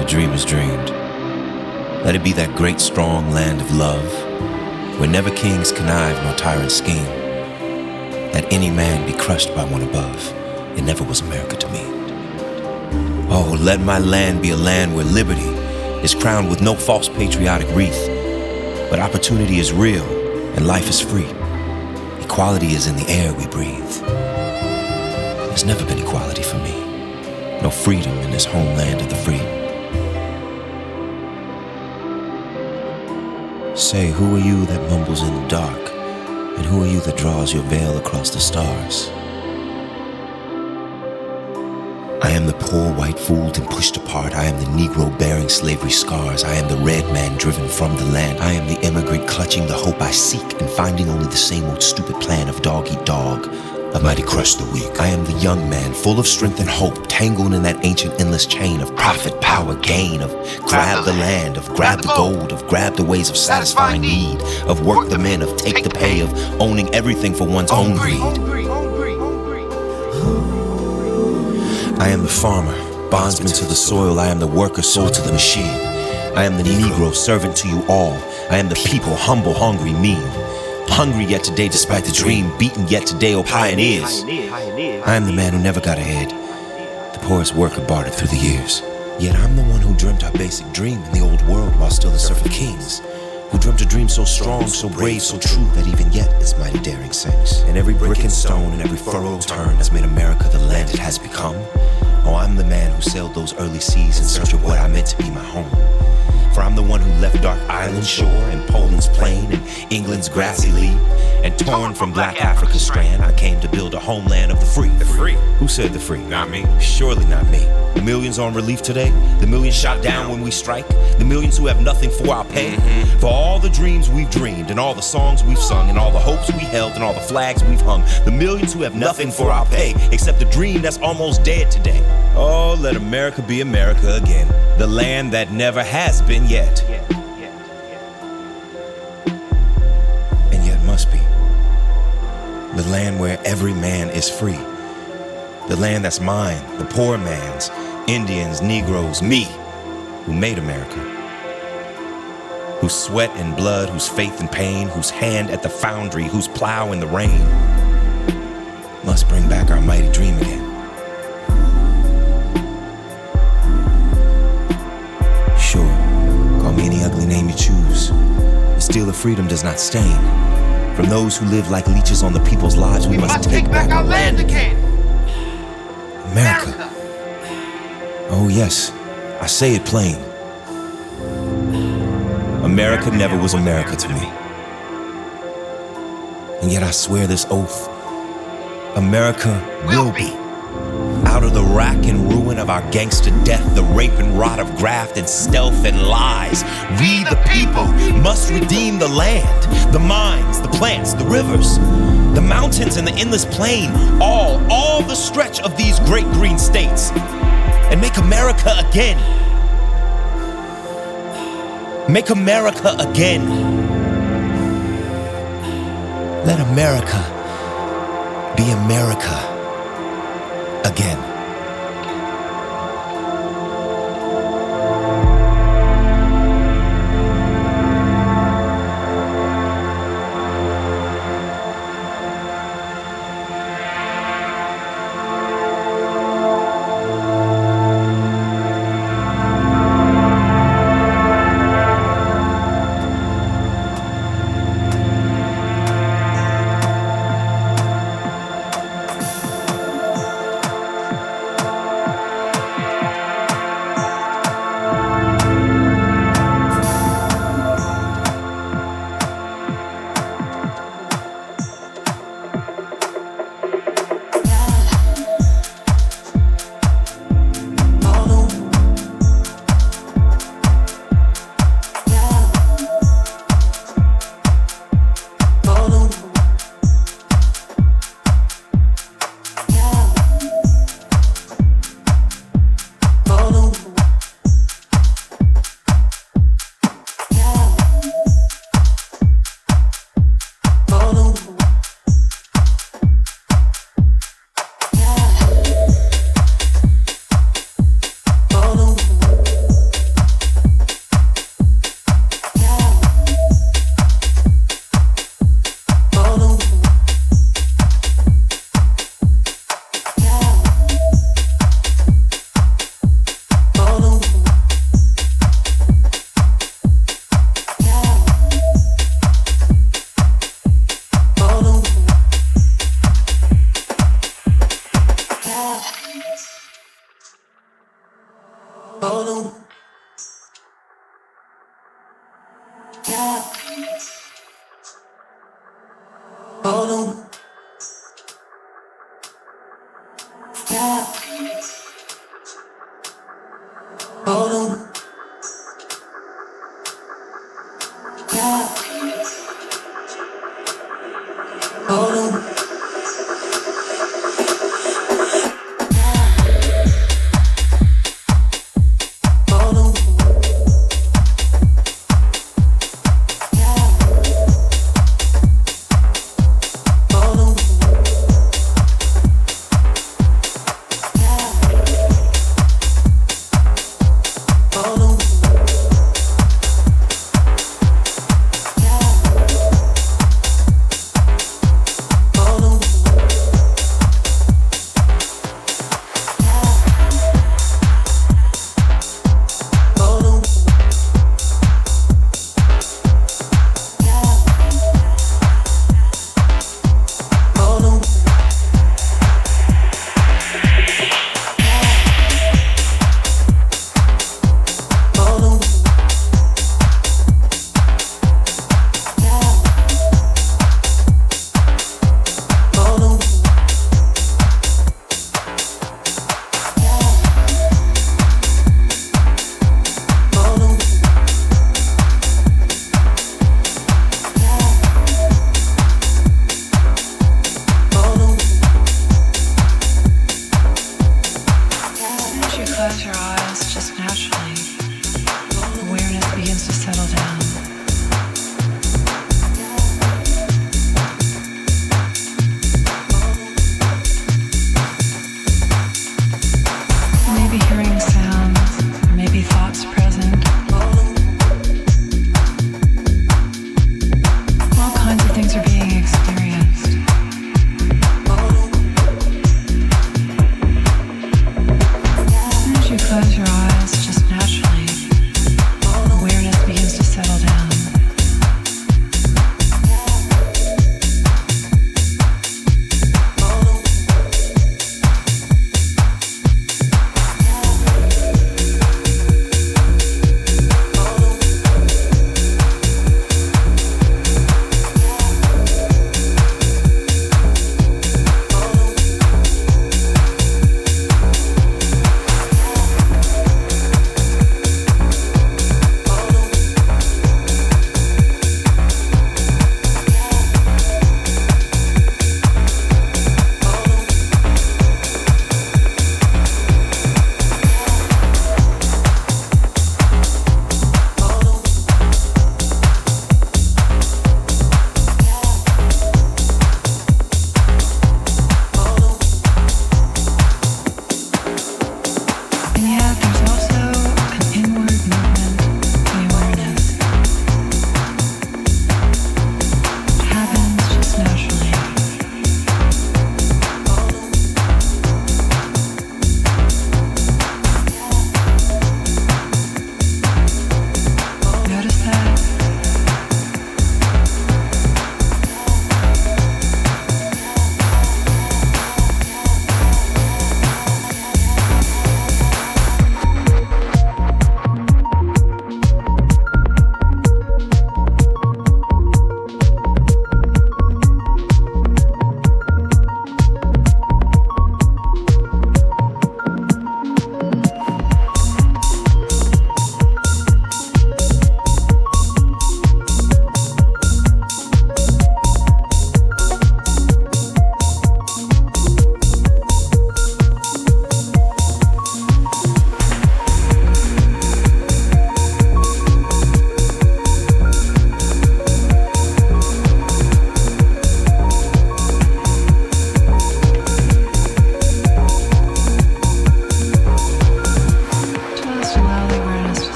the dream dreamers dreamed. Let it be that great strong land of love, where never kings connive nor tyrants scheme. That any man be crushed by one above. It never was America to me. Oh, let my land be a land where liberty is crowned with no false patriotic wreath, but opportunity is real and life is free. Equality is in the air we breathe. There's never been equality for me, no freedom in this homeland of the free. Say, who are you that mumbles in the dark? And who are you that draws your veil across the stars? I am the poor white fooled and pushed apart. I am the Negro bearing slavery scars. I am the red man driven from the land. I am the immigrant clutching the hope I seek and finding only the same old stupid plan of dog eat dog, of mighty crush the weak. I am the young man full of strength and hope, tangled in that ancient endless chain of profit, power, gain, of grab the land, of grab the gold, of grab the ways of satisfying need, of work the men, of take the pay, of owning everything for one's own greed. I am the farmer, bondsman to the soil. I am the worker, sold to the machine. I am the Negro, servant to you all. I am the people, humble, hungry, mean. Hungry yet today, despite the dream. Beaten yet today, oh pioneers. I am the man who never got ahead. The poorest worker bartered through the years. Yet I'm the one who dreamt our basic dream in the old world while still the serf of kings. Who dreamt a dream so strong, so brave, so true that even yet its mighty daring sinks. And every brick and stone and every furrowed turn has made America the land it has become. Oh, I'm the man who sailed those early seas in search of what I meant to be my home. For I'm the one who left Dark Ireland's shore and Poland's plain and England's grassy lea. And torn from black Africa's strand, I came to build a homeland of the free. The free. Who said the free? Not me. Surely not me. The millions on relief today, the millions shot down when we strike, the millions who have nothing for our pay. Mm-hmm. For all the dreams we've dreamed, and all the songs we've sung, and all the hopes we held, and all the flags we've hung. The millions who have nothing for our pay, except the dream that's almost dead today. Oh, let America be America again, the land that never has been yet. And yet must be. The land where every man is free. The land that's mine, the poor man's, Indians, Negroes, me, who made America. Whose sweat and blood, whose faith and pain, whose hand at the foundry, whose plow in the rain, must bring back our mighty dream again. Sure, call me any ugly name you choose. The steel of freedom does not stain. From those who live like leeches on the people's lives, we, We must take back our land again. America. Oh, yes, I say it plain. America never was America to me. And yet I swear this oath America will be. Out of the rack and ruin of our gangster death, the rape and rot of graft and stealth and lies, we the people must redeem the land, the mines, the plants, the rivers, the mountains and the endless plain, all, all the stretch of these great green states, and make America again. Make America again. Let America be America again.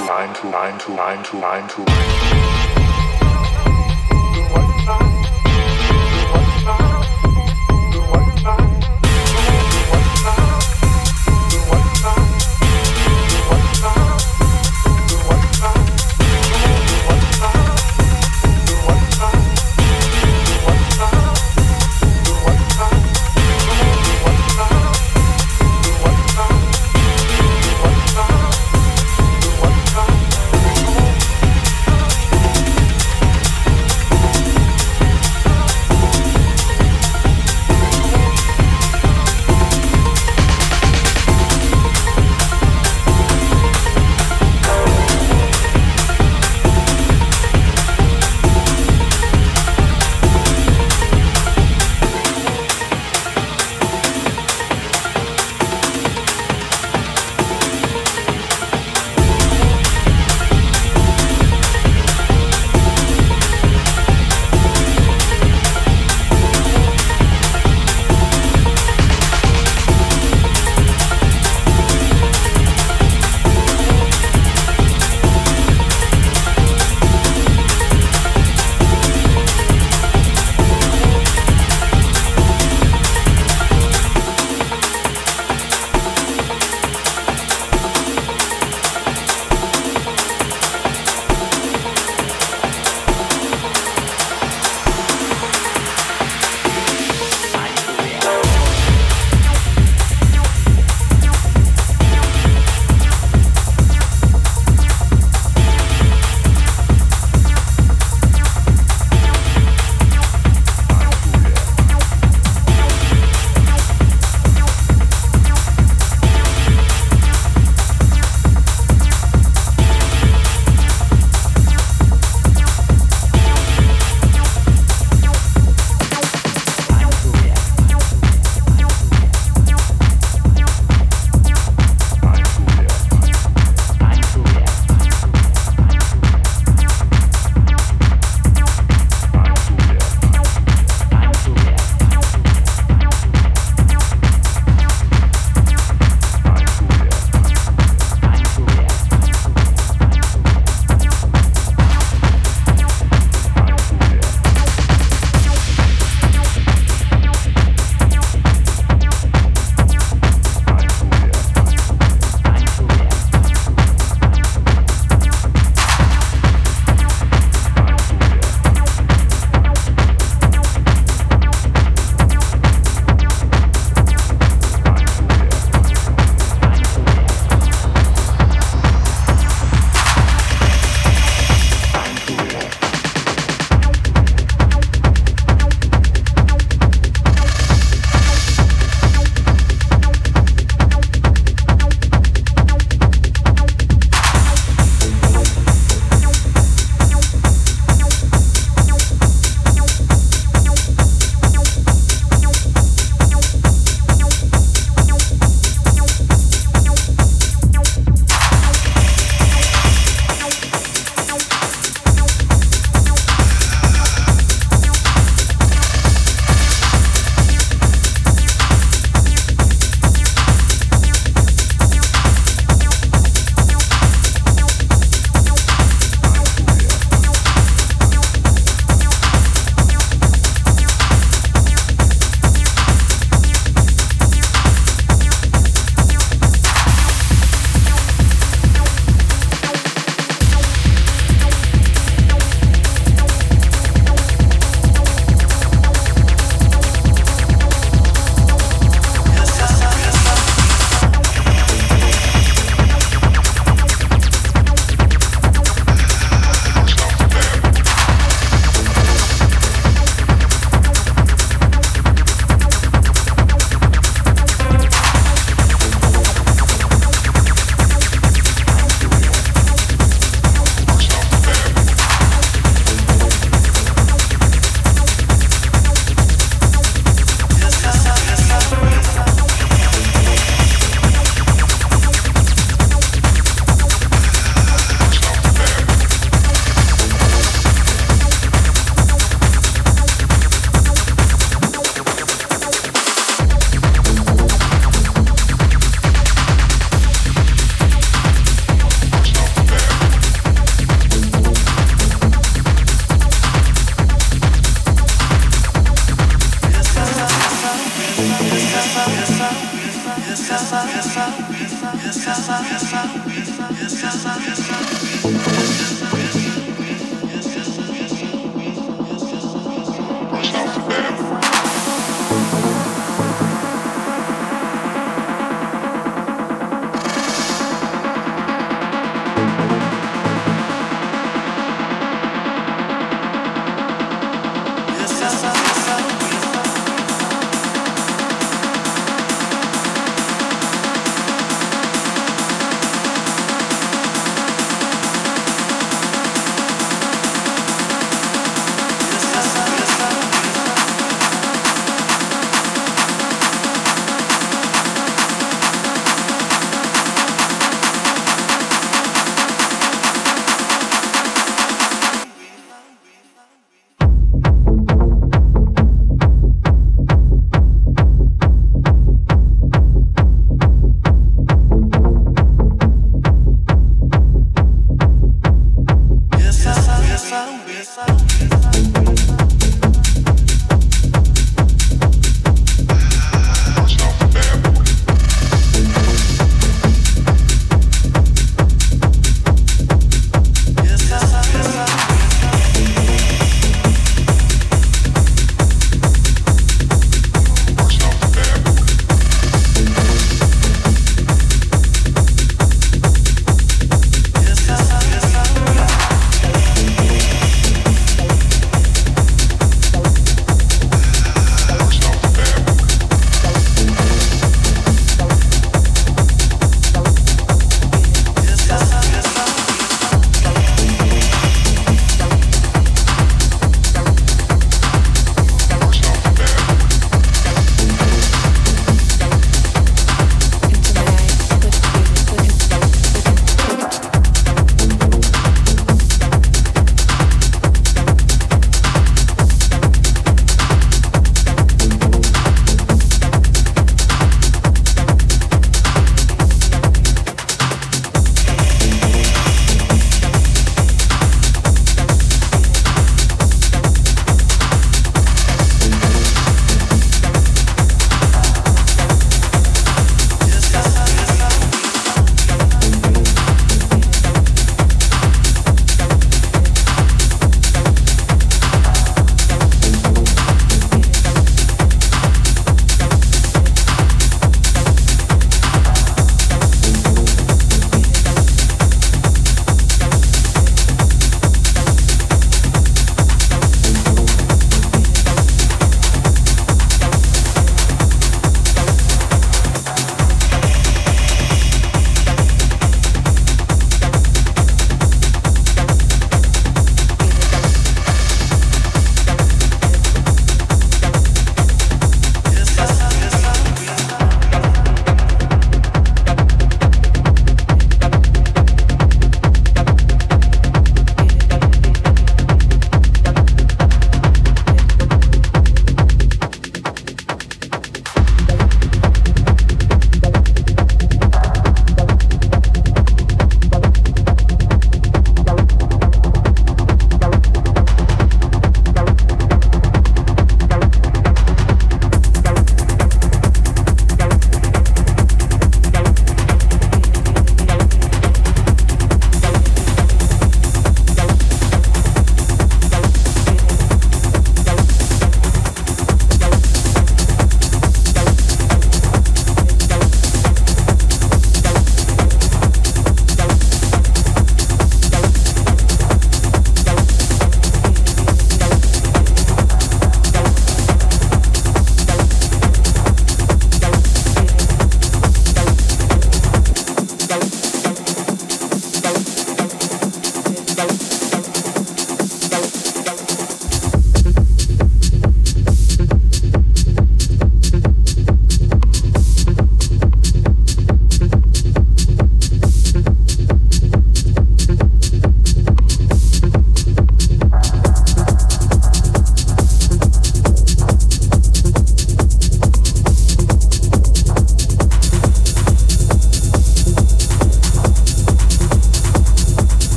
nine two nine two nine two nine two nine two.